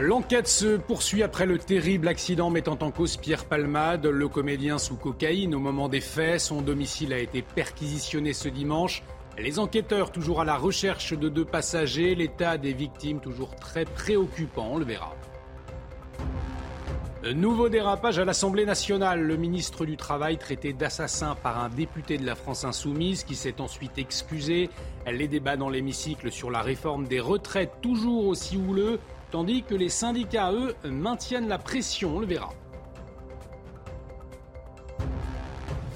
L'enquête se poursuit après le terrible accident mettant en cause Pierre Palmade, le comédien sous cocaïne au moment des faits. Son domicile a été perquisitionné ce dimanche. Les enquêteurs toujours à la recherche de deux passagers, l'état des victimes toujours très préoccupant, on le verra. Nouveau dérapage à l'Assemblée nationale. Le ministre du Travail traité d'assassin par un député de la France insoumise qui s'est ensuite excusé. Les débats dans l'hémicycle sur la réforme des retraites toujours aussi houleux, tandis que les syndicats, eux, maintiennent la pression, on le verra.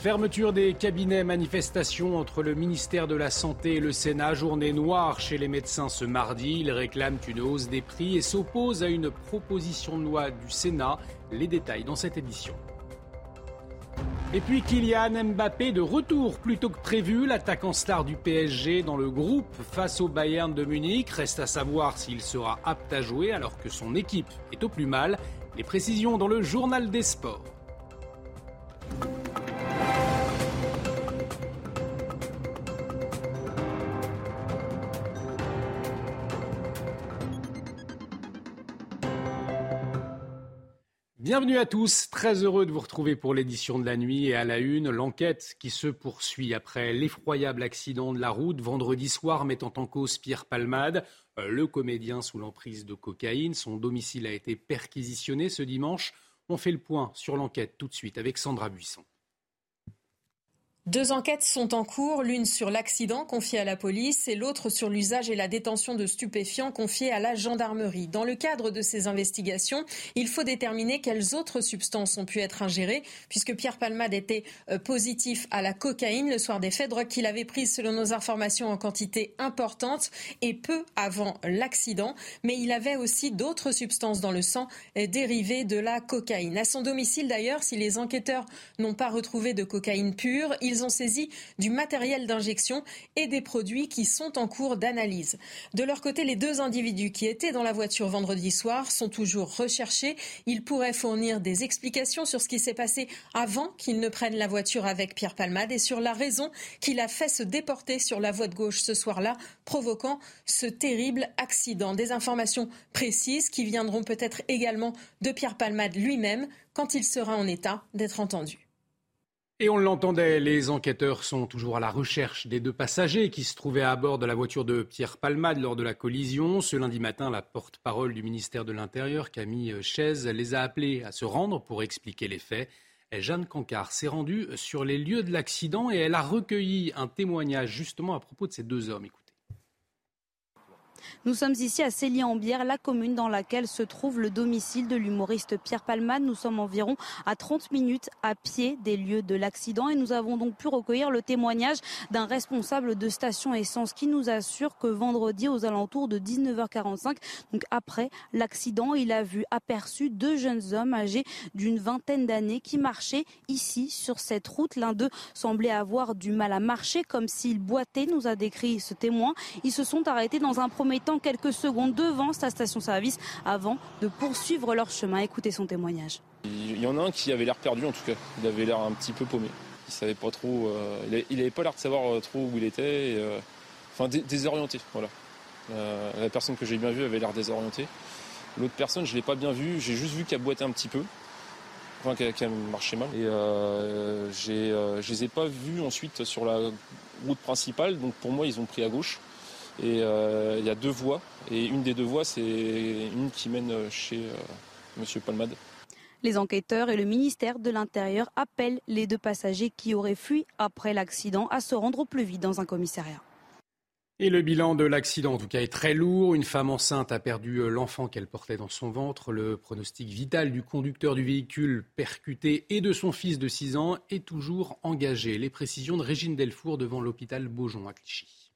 Fermeture des cabinets, manifestation entre le ministère de la Santé et le Sénat, journée noire chez les médecins ce mardi. Ils réclament une hausse des prix et s'opposent à une proposition de loi du Sénat. Les détails dans cette édition. Et puis Kylian Mbappé de retour plutôt que prévu, l'attaquant star du PSG dans le groupe face au Bayern de Munich. Reste à savoir s'il sera apte à jouer alors que son équipe est au plus mal. Les précisions dans le journal des sports. Bienvenue à tous, très heureux de vous retrouver pour l'édition de la nuit et à la une, l'enquête qui se poursuit après l'effroyable accident de la route vendredi soir mettant en cause Pierre Palmade, euh, le comédien sous l'emprise de cocaïne. Son domicile a été perquisitionné ce dimanche. On fait le point sur l'enquête tout de suite avec Sandra Buisson. Deux enquêtes sont en cours, l'une sur l'accident confié à la police et l'autre sur l'usage et la détention de stupéfiants confiés à la gendarmerie. Dans le cadre de ces investigations, il faut déterminer quelles autres substances ont pu être ingérées, puisque Pierre Palmade était euh, positif à la cocaïne le soir des faits, drogue qu'il avait prise selon nos informations en quantité importante et peu avant l'accident, mais il avait aussi d'autres substances dans le sang euh, dérivées de la cocaïne. À son domicile d'ailleurs, si les enquêteurs n'ont pas retrouvé de cocaïne pure, ils ont saisi du matériel d'injection et des produits qui sont en cours d'analyse. De leur côté, les deux individus qui étaient dans la voiture vendredi soir sont toujours recherchés. Ils pourraient fournir des explications sur ce qui s'est passé avant qu'ils ne prennent la voiture avec Pierre Palmade et sur la raison qu'il a fait se déporter sur la voie de gauche ce soir-là, provoquant ce terrible accident. Des informations précises qui viendront peut-être également de Pierre Palmade lui-même quand il sera en état d'être entendu. Et on l'entendait, les enquêteurs sont toujours à la recherche des deux passagers qui se trouvaient à bord de la voiture de Pierre Palmade lors de la collision. Ce lundi matin, la porte-parole du ministère de l'Intérieur, Camille Chaise, les a appelés à se rendre pour expliquer les faits. Jeanne Cancard s'est rendue sur les lieux de l'accident et elle a recueilli un témoignage justement à propos de ces deux hommes. Nous sommes ici à Célie-en-Bière, la commune dans laquelle se trouve le domicile de l'humoriste Pierre Palmade. Nous sommes environ à 30 minutes à pied des lieux de l'accident et nous avons donc pu recueillir le témoignage d'un responsable de station essence qui nous assure que vendredi aux alentours de 19h45, donc après l'accident, il a vu aperçu deux jeunes hommes âgés d'une vingtaine d'années qui marchaient ici sur cette route. L'un d'eux semblait avoir du mal à marcher comme s'il boitait, nous a décrit ce témoin. Ils se sont arrêtés dans un premier temps quelques secondes devant sa station-service avant de poursuivre leur chemin. Écoutez son témoignage. Il y en a un qui avait l'air perdu en tout cas. Il avait l'air un petit peu paumé. Il savait pas trop. Euh, il avait pas l'air de savoir euh, trop où il était. Euh, enfin, désorienté. Voilà. la personne que j'ai bien vue avait l'air désorientée. L'autre personne, je l'ai pas bien vue. J'ai juste vu qu'elle boitait un petit peu. Enfin, qu'elle marchait mal. Et je les ai pas vus ensuite sur la route principale. Donc pour moi, ils ont pris à gauche. Et euh, il y a deux voies. Et une des deux voies, c'est une qui mène chez euh, M. Palmade. Les enquêteurs et le ministère de l'Intérieur appellent les deux passagers qui auraient fui après l'accident à se rendre au plus vite dans un commissariat. Et le bilan de l'accident, en tout cas, est très lourd. Une femme enceinte a perdu euh, l'enfant qu'elle portait dans son ventre. Le pronostic vital du conducteur du véhicule percuté et de son fils de 6 ans est toujours engagé. Les précisions de Régine Delfour devant l'hôpital Beaujon à Clichy.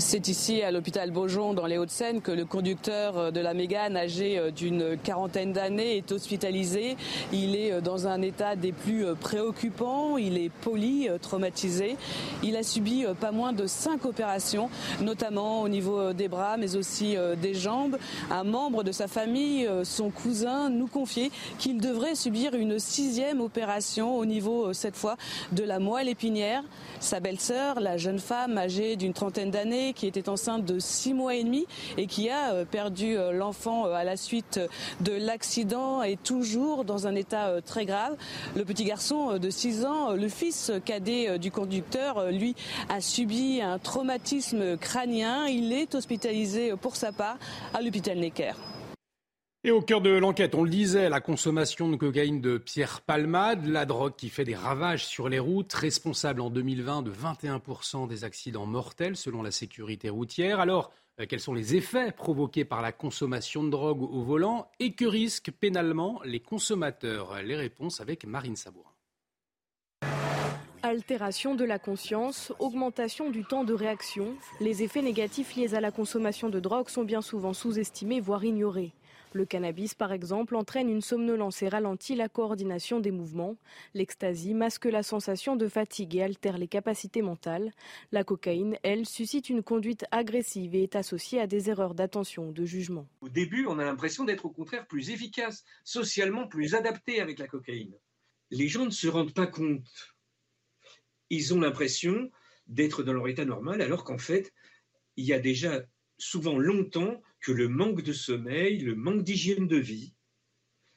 C'est ici à l'hôpital Beaujon dans les Hauts-de-Seine que le conducteur de la Mégane âgé d'une quarantaine d'années est hospitalisé. Il est dans un état des plus préoccupants, il est poli, traumatisé. Il a subi pas moins de cinq opérations, notamment au niveau des bras mais aussi des jambes. Un membre de sa famille, son cousin, nous confiait qu'il devrait subir une sixième opération au niveau cette fois de la moelle épinière. Sa belle-sœur, la jeune femme âgée d'une trentaine d'années qui était enceinte de six mois et demi et qui a euh, perdu euh, l'enfant euh, à la suite de l'accident est toujours dans un état très grave. Le petit garçon de 6 ans, le fils cadet du conducteur, lui a subi un traumatisme crânien. Il est hospitalisé pour sa part à l'hôpital Necker. Et au cœur de l'enquête, on le disait, la consommation de cocaïne de Pierre Palmade, la drogue qui fait des ravages sur les routes, responsable en 2020 de 21% des accidents mortels selon la sécurité routière. Alors, euh, quels sont les effets provoqués par la consommation de drogue au volant et que risquent pénalement les consommateurs? Les réponses avec Marine Sabourin. Altération de la conscience, augmentation du temps de réaction, les effets négatifs liés à la consommation de drogue sont bien souvent sous-estimés, voire ignorés. Le cannabis, par exemple, entraîne une somnolence et ralentit la coordination des mouvements. L'ecstasy masque la sensation de fatigue et altère les capacités mentales. La cocaïne, elle, suscite une conduite agressive et est associée à des erreurs d'attention ou de jugement. Au début, on a l'impression d'être au contraire plus efficace, socialement plus adapté avec la cocaïne. Les gens ne se rendent pas compte. Ils ont l'impression d'être dans leur état normal alors qu'en fait, il y a déjà souvent longtemps que le manque de sommeil, le manque d'hygiène de vie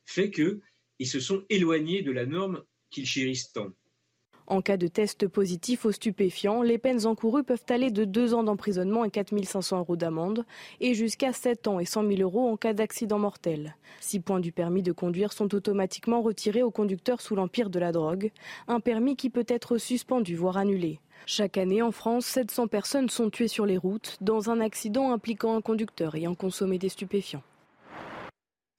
fait qu'ils se sont éloignés de la norme qu'ils chérissent tant. En cas de test positif aux stupéfiants, les peines encourues peuvent aller de 2 ans d'emprisonnement et 4 500 euros d'amende et jusqu'à 7 ans et 100 000 euros en cas d'accident mortel. Six points du permis de conduire sont automatiquement retirés aux conducteurs sous l'empire de la drogue, un permis qui peut être suspendu voire annulé. Chaque année en France, 700 personnes sont tuées sur les routes dans un accident impliquant un conducteur ayant consommé des stupéfiants.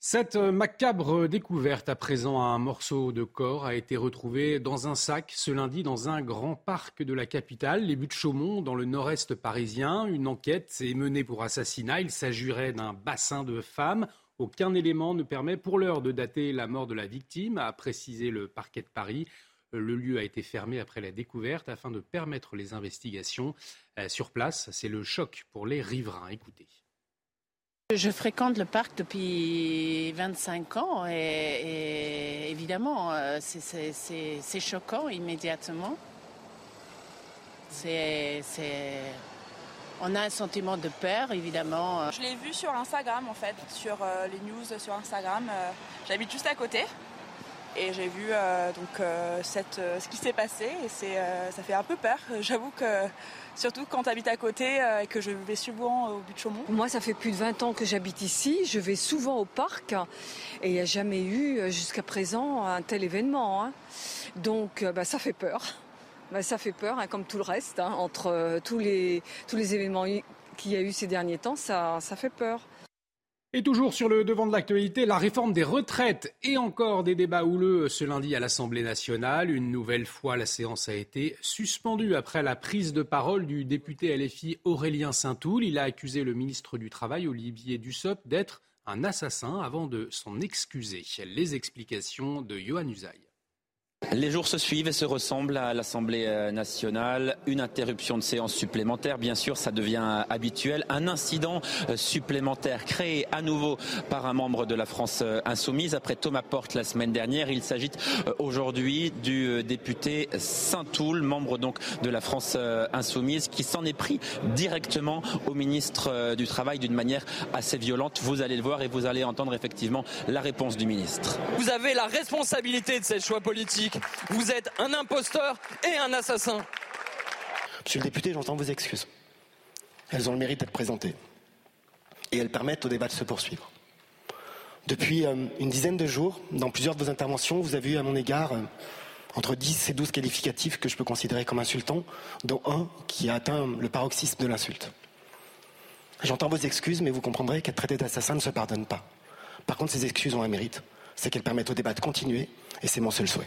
Cette macabre découverte à présent un morceau de corps a été retrouvé dans un sac ce lundi dans un grand parc de la capitale, les Buttes-Chaumont, dans le nord-est parisien. Une enquête est menée pour assassinat. Il s'agirait d'un bassin de femmes. Aucun élément ne permet pour l'heure de dater la mort de la victime, a précisé le parquet de Paris. Le lieu a été fermé après la découverte afin de permettre les investigations. Euh, sur place, c'est le choc pour les riverains. Écoutez. Je fréquente le parc depuis 25 ans et, évidemment, euh, c'est choquant immédiatement. On a un sentiment de peur, évidemment. Je l'ai vu sur Instagram, en fait, sur euh, les news sur Instagram. J'habite juste à côté. Et j'ai vu euh, donc euh, euh, ce qui s'est passé et c'est, ça fait un peu peur. J'avoue que surtout quand tu habites à côté et que je vais souvent au but de Chaumont. Moi, ça fait plus de 20 ans que j'habite ici. Je vais souvent au parc et il n'y a jamais eu jusqu'à présent un tel événement. Hein. Donc, bah, ça fait peur. Bah, ça fait peur, hein, comme tout le reste. Hein. entre tous les, tous les événements qu'il y a eu ces derniers temps, ça fait peur. Et toujours sur le devant de l'actualité, la réforme des retraites et encore des débats houleux ce lundi à l'Assemblée nationale. Une nouvelle fois, la séance a été suspendue après la prise de parole du député LFI Aurélien Saint-Toul. Il a accusé le ministre du Travail, Olivier Dussopt, d'être un assassin avant de s'en excuser. Les explications de Johan Usaï. Les jours se suivent et se ressemblent à l'Assemblée euh, nationale. Une interruption de séance supplémentaire, bien sûr, ça devient habituel. Un incident euh, supplémentaire créé à nouveau par un membre de la France euh, insoumise après Thomas Porte la semaine dernière. Il s'agit aujourd'hui du député Saint-Toul, membre donc de la France insoumise, qui s'en est pris directement au ministre du Travail d'une manière assez violente. Vous allez le voir et vous allez entendre effectivement la réponse du ministre. Vous avez la responsabilité de ces choix politiques vous êtes un imposteur et un assassin. Monsieur le député, j'entends vos excuses. Elles ont le mérite d'être présentées. Et elles permettent au débat de se poursuivre. Depuis euh, une dizaine de jours, dans plusieurs de vos interventions, vous avez eu à mon égard euh, entre 10 et 12 qualificatifs que je peux considérer comme insultants, dont un qui a atteint le paroxysme de l'insulte. J'entends vos excuses, mais vous comprendrez qu'être traité d'assassin ne se pardonne pas. Par contre, ces excuses ont un mérite, c'est qu'elles permettent au débat de continuer, et c'est mon seul souhait.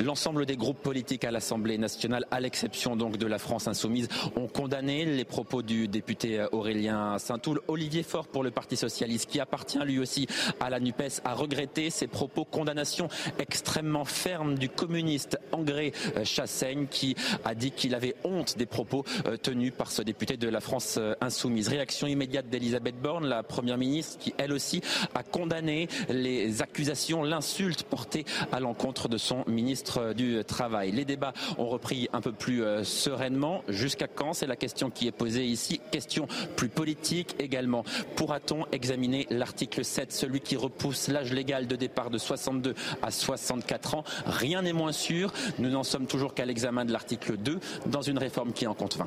L'ensemble des groupes politiques à l'Assemblée nationale, à l'exception donc de la France insoumise, ont condamné les propos du député Aurélien Saint-Toul. Olivier Faure pour le Parti socialiste, qui appartient lui aussi à la NUPES, a regretté ces propos condamnation extrêmement ferme du communiste André Chassaigne, qui a dit qu'il avait honte des propos euh, tenus par ce député de la France euh, insoumise. Réaction immédiate d'Elisabeth Borne, la première ministre, qui elle aussi a condamné les accusations, l'insulte portée à l'encontre de son ministre du Travail. Les débats ont repris un peu plus euh, sereinement. Jusqu'à quand? C'est la question qui est posée ici. Question plus politique également. Pourra-t-on examiner l'article 7, celui qui repousse l'âge légal de départ de 62 à 64 ans? Rien n'est moins sûr. Nous n'en sommes toujours qu'à l'examen de l'article 2 dans une réforme qui en compte 20.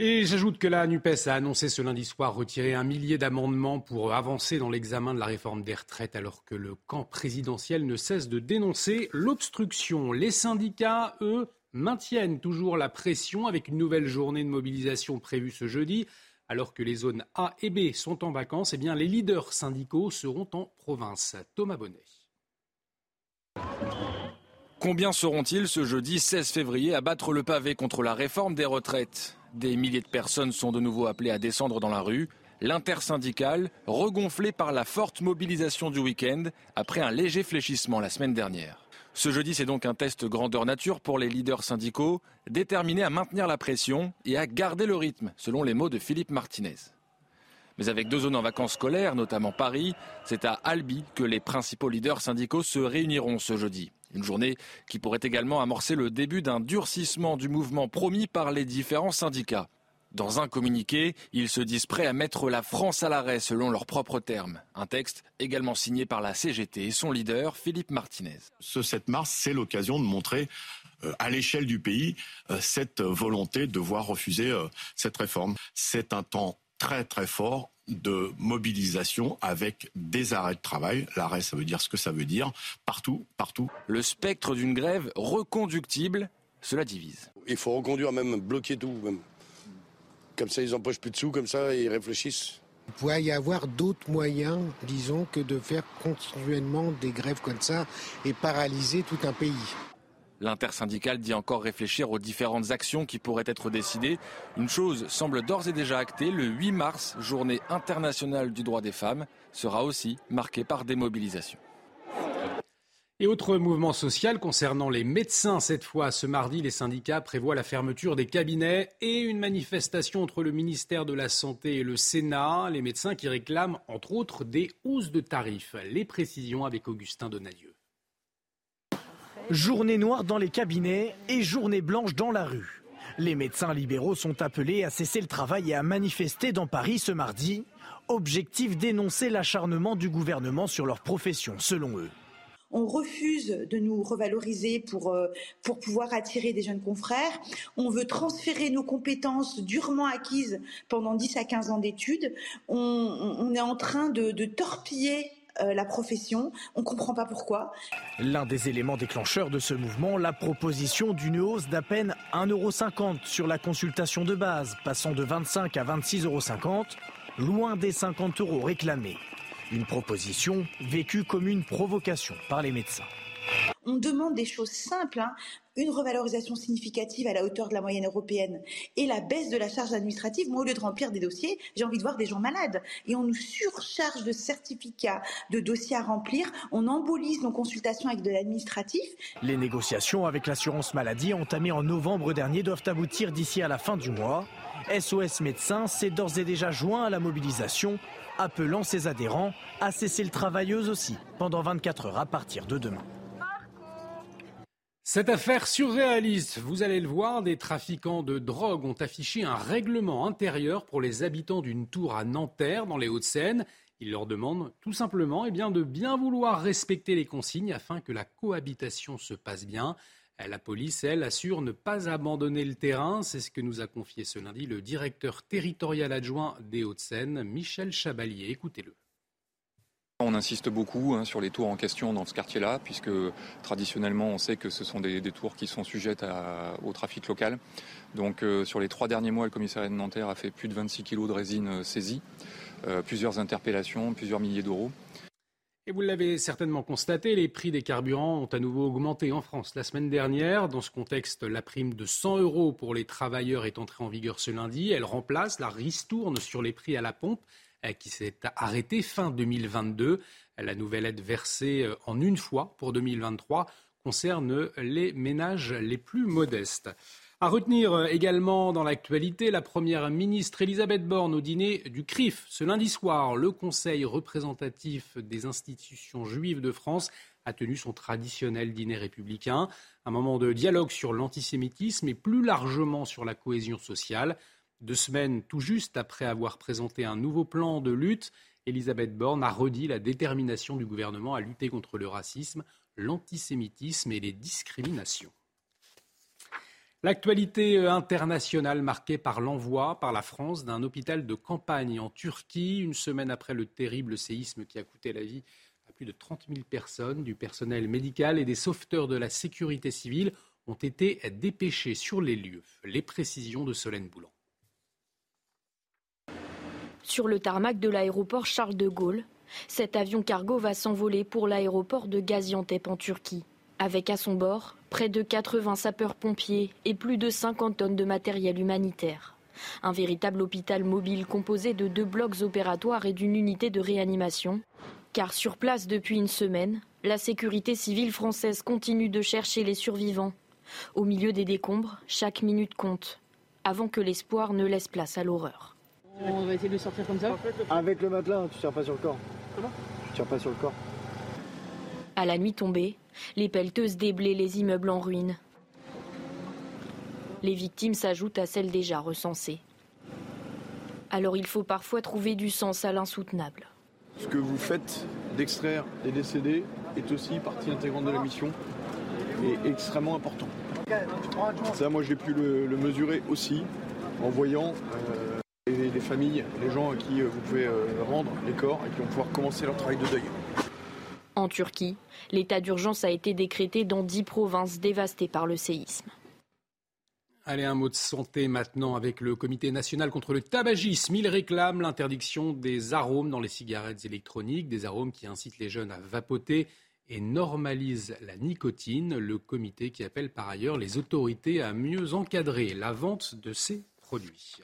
Et j'ajoute que la NUPES a annoncé ce lundi soir retirer un millier d'amendements pour avancer dans l'examen de la réforme des retraites alors que le camp présidentiel ne cesse de dénoncer l'obstruction. Les syndicats, eux, maintiennent toujours la pression avec une nouvelle journée de mobilisation prévue ce jeudi. Alors que les zones A et B sont en vacances, eh bien les leaders syndicaux seront en province. Thomas Bonnet. Combien seront-ils ce jeudi 16 février à battre le pavé contre la réforme des retraites? Des milliers de personnes sont de nouveau appelées à descendre dans la rue. L'intersyndicale, regonflée par la forte mobilisation du week-end après un léger fléchissement la semaine dernière. Ce jeudi, c'est donc un test grandeur nature pour les leaders syndicaux, déterminés à maintenir la pression et à garder le rythme, selon les mots de Philippe Martinez. Mais avec deux zones en vacances scolaires, notamment Paris, c'est à Albi que les principaux leaders syndicaux se réuniront ce jeudi. Une journée qui pourrait également amorcer le début d'un durcissement du mouvement promis par les différents syndicats. Dans un communiqué, ils se disent prêts à mettre la France à l'arrêt selon leurs propres termes. Un texte également signé par la CGT et son leader, Philippe Martinez. Ce 7 mars, c'est l'occasion de montrer euh, à l'échelle du pays euh, cette volonté de voir refuser euh, cette réforme. C'est un temps très très fort de mobilisation avec des arrêts de travail. L'arrêt, ça veut dire ce que ça veut dire, partout, partout. Le spectre d'une grève reconductible, cela divise. Il faut reconduire, même bloquer tout. Même. Comme ça, ils n'empochent plus de sous, comme ça, ils réfléchissent. Il pourrait y avoir d'autres moyens, disons, que de faire continuellement des grèves comme ça et paralyser tout un pays. L'intersyndicale dit encore réfléchir aux différentes actions qui pourraient être décidées. Une chose semble d'ores et déjà actée, le 8 mars, journée internationale du droit des femmes, sera aussi marquée par des mobilisations. Et autre mouvement social concernant les médecins, cette fois ce mardi, les syndicats prévoient la fermeture des cabinets et une manifestation entre le ministère de la Santé et le Sénat. Les médecins qui réclament entre autres des hausses de tarifs. Les précisions avec Augustin Donadieu. Journée noire dans les cabinets et journée blanche dans la rue. Les médecins libéraux sont appelés à cesser le travail et à manifester dans Paris ce mardi. Objectif dénoncer l'acharnement du gouvernement sur leur profession, selon eux. On refuse de nous revaloriser pour, euh, pour pouvoir attirer des jeunes confrères. On veut transférer nos compétences durement acquises pendant 10 à 15 ans d'études. On, est en train de torpiller euh, la profession. On ne comprend pas pourquoi. L'un des éléments déclencheurs de ce mouvement, la proposition d'une hausse d'à peine 1,50€ sur la consultation de base, passant de 25 à 26,50 euros, loin des 50 euros réclamés. Une proposition vécue comme une provocation par les médecins. On demande des choses simples, hein. Une revalorisation significative à la hauteur de la moyenne européenne et la baisse de la charge administrative. Moi, au lieu de remplir des dossiers, j'ai envie de voir des gens malades. Et on nous surcharge de certificats, de dossiers à remplir. On embolise nos consultations avec de l'administratif. Les négociations avec l'assurance maladie entamées en novembre dernier doivent aboutir d'ici à la fin du mois. SOS Médecins s'est d'ores et déjà joint à la mobilisation, appelant ses adhérents à cesser le travail eux aussi pendant 24 heures à partir de demain. Cette affaire surréaliste, vous allez le voir, des trafiquants de drogue ont affiché un règlement intérieur pour les habitants d'une tour à Nanterre, dans les Hauts-de-Seine. Ils leur demandent tout simplement eh bien, de bien vouloir respecter les consignes afin que la cohabitation se passe bien. La police, elle, assure ne pas abandonner le terrain. C'est ce que nous a confié ce lundi le directeur territorial adjoint des Hauts-de-Seine, Michel Chabalier. Écoutez-le. On insiste beaucoup hein, sur les tours en question dans ce quartier-là, puisque traditionnellement on sait que ce sont des, tours qui sont sujettes au trafic local. Donc euh, sur les trois derniers mois, le commissariat de Nanterre a fait plus de 26 kilos de résine euh, saisie, euh, plusieurs interpellations, plusieurs milliers d'euros. Et vous l'avez certainement constaté, les prix des carburants ont à nouveau augmenté en France la semaine dernière. Dans ce contexte, la prime de 100 euros pour les travailleurs est entrée en vigueur ce lundi. Elle remplace la ristourne sur les prix à la pompe qui s'est arrêtée fin 2022. La nouvelle aide versée euh, en une fois pour 2023 concerne les ménages les plus modestes. À retenir euh, également dans l'actualité, la première ministre Elisabeth Borne au dîner du CRIF. Ce lundi soir, le Conseil représentatif des institutions juives de France a tenu son traditionnel dîner républicain, un moment de dialogue sur l'antisémitisme et plus largement sur la cohésion sociale. Deux semaines tout juste après avoir présenté un nouveau plan de lutte, Elisabeth Borne a redit la détermination du gouvernement à lutter contre le racisme, l'antisémitisme et les discriminations. L'actualité euh, internationale marquée par l'envoi par la France d'un hôpital de campagne en Turquie, une semaine après le terrible séisme qui a coûté la vie à plus de 30 000 personnes, du personnel médical et des sauveteurs de la sécurité civile ont été dépêchés sur les lieux. Les précisions de Solène Boulan. Sur le tarmac de l'aéroport Charles de Gaulle, cet avion cargo va s'envoler pour l'aéroport de Gaziantep en Turquie avec à son bord près de 80 sapeurs-pompiers et plus de 50 tonnes de matériel humanitaire. Un véritable hôpital mobile composé de deux blocs opératoires et d'une unité de réanimation. Car sur place depuis une semaine, la sécurité civile française continue de chercher les survivants. Au milieu des décombres, chaque minute compte, avant que l'espoir ne laisse place à l'horreur. On va essayer de sortir comme ça Avec le matelas, tu tires pas sur le corps. Comment Tu tires pas sur le corps. À la nuit tombée, les pelleteuses déblaient les immeubles en ruine. Les victimes s'ajoutent à celles déjà recensées. Alors il faut parfois trouver du sens à l'insoutenable. Ce que vous faites d'extraire les décédés est aussi partie intégrante de la mission et extrêmement important. Ça, moi, j'ai pu le, mesurer aussi en voyant euh, les, familles, les gens à qui euh, vous pouvez euh, rendre les corps et qui vont pouvoir commencer leur travail de deuil. En Turquie, l'état d'urgence a été décrété dans dix provinces dévastées par le séisme. Allez, un mot de santé maintenant avec le Comité national contre le tabagisme. Il réclame l'interdiction des arômes dans les cigarettes électroniques, des arômes qui incitent les jeunes à vapoter et normalisent la nicotine. Le comité qui appelle par ailleurs les autorités à mieux encadrer la vente de ces produits.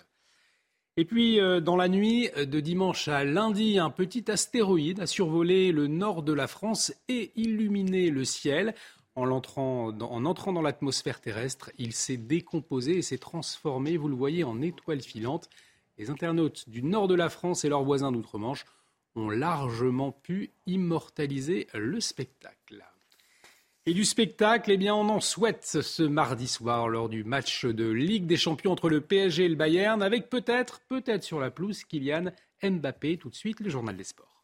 Et puis, euh, dans la nuit de dimanche à lundi, un petit astéroïde a survolé le nord de la France et illuminé le ciel. En, entrant dans l'atmosphère terrestre, il s'est décomposé et s'est transformé, vous le voyez, en étoile filante. Les internautes du nord de la France et leurs voisins d'outre-Manche ont largement pu immortaliser le spectacle. Et du spectacle, eh bien, on en souhaite ce mardi soir lors du match de Ligue des Champions entre le PSG et le Bayern, avec peut-être, peut-être sur la pelouse, Kylian Mbappé. Tout de suite, le journal des sports.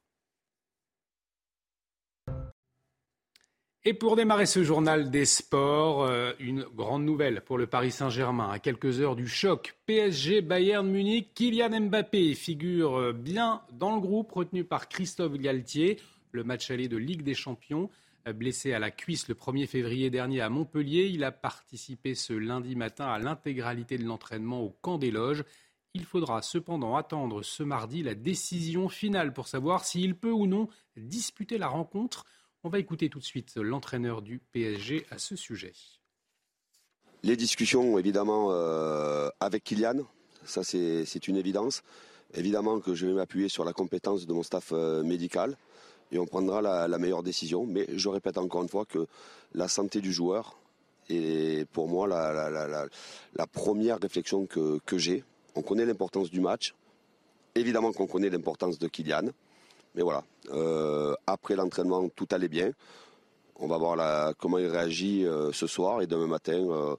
Et pour démarrer ce journal des sports, euh, une grande nouvelle pour le Paris Saint-Germain. À quelques heures du choc PSG Bayern Munich, Kylian Mbappé figure euh, bien dans le groupe retenu par Christophe Galtier. Le match aller de Ligue des Champions Blessé à la cuisse le 1er février dernier à Montpellier, il a participé ce lundi matin à l'intégralité de l'entraînement au camp des loges. Il faudra cependant attendre ce mardi la décision finale pour savoir s'il peut ou non disputer la rencontre. On va écouter tout de suite l'entraîneur du PSG à ce sujet. Les discussions, évidemment, euh, avec Kylian, ça c'est une évidence. Évidemment que je vais m'appuyer sur la compétence de mon staff euh, médical et on prendra la, meilleure décision. Mais je répète encore une fois que la santé du joueur est pour moi la, première réflexion que, j'ai. On connaît l'importance du match. Évidemment qu'on connaît l'importance de Kylian. Mais voilà, euh, après l'entraînement, tout allait bien. On va voir comment il réagit euh, ce soir et demain matin, euh,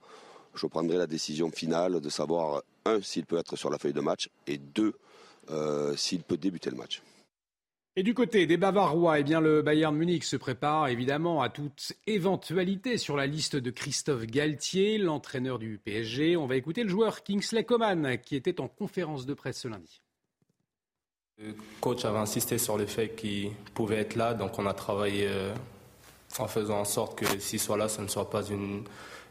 je prendrai la décision finale de savoir, un, s'il peut être sur la feuille de match et deux, s'il peut débuter le match. Et du côté des Bavarois, eh bien le Bayern Munich se prépare évidemment à toute éventualité sur la liste de Christophe Galtier, l'entraîneur du PSG. On va écouter le joueur Kingsley Coman qui était en conférence de presse ce lundi. Le coach avait insisté sur le fait qu'il pouvait être là, donc on a travaillé euh, en faisant en sorte que s'il soit là, ce ne soit pas une,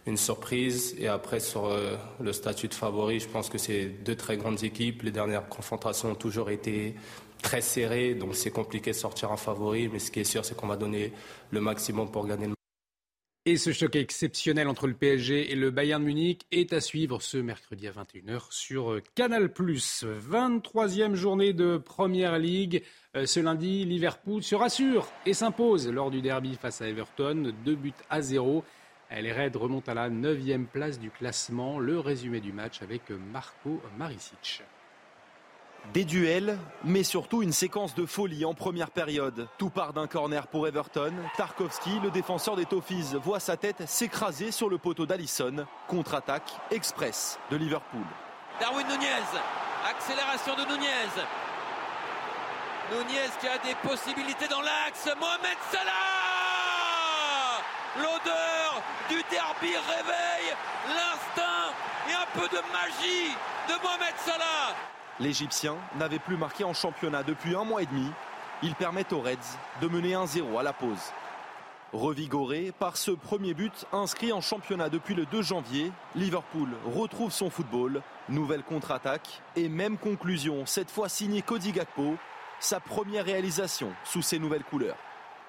une surprise. Et après, sur euh, le statut de favori, je pense que c'est deux très grandes équipes. Les dernières confrontations ont toujours été très serrées, donc c'est compliqué de sortir un favori. Mais ce qui est sûr, c'est qu'on va donner le maximum pour gagner le match. Et ce choc exceptionnel entre le PSG et le Bayern Munich est à suivre ce mercredi à 21h sur Canal+. 23e journée de Première Ligue. Euh, ce lundi, Liverpool se rassure et s'impose lors du derby face à Everton. Deux buts à zéro. Les Reds remontent à la 9e place du classement. Le résumé du match avec Marco Maricic. Des duels, mais surtout une séquence de folie en première période. Tout part d'un corner pour Everton. Tarkovski, le défenseur des Toffees, voit sa tête s'écraser sur le poteau d'Allison. Contre-attaque express de Liverpool. Darwin Nunez, accélération de Nunez. Nunez qui a des possibilités dans l'axe. Mohamed Salah L'odeur du derby réveille l'instinct et un peu de magie de Mohamed Salah. L'Égyptien n'avait plus marqué en championnat depuis un mois et demi. Il permet aux Reds de mener 1-0 à la pause. Revigoré par ce premier but inscrit en championnat depuis le 2 janvier, Liverpool retrouve son football. Nouvelle contre-attaque et même conclusion, cette fois signée Cody Gakpo, sa première réalisation sous ses nouvelles couleurs.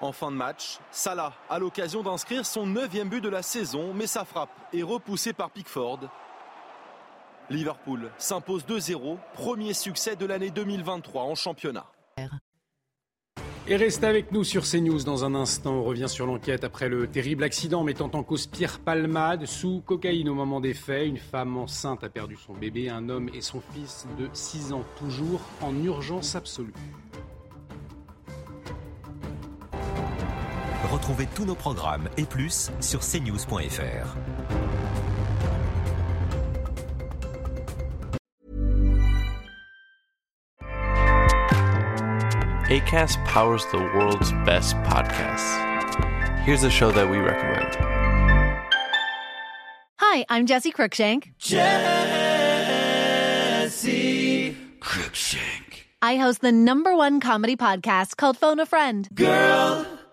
En fin de match, Salah a l'occasion d'inscrire son neuvième but de la saison, mais sa frappe est repoussée par Pickford. Liverpool s'impose 2-0, premier succès de l'année 2023 en championnat. Et restez avec nous sur CNews dans un instant. On revient sur l'enquête après le terrible accident mettant en cause Pierre Palmade sous cocaïne au moment des faits. Une femme enceinte a perdu son bébé, un homme et son fils de 6 ans toujours en urgence absolue. Retrouvez tous nos programmes et plus sur cnews.fr. ACAST powers the world's best podcasts. Here's a show that we recommend. Hi, I'm Jesse Cruikshank. Jesse Cruikshank. I host the number one comedy podcast called Phone a Friend. Girl,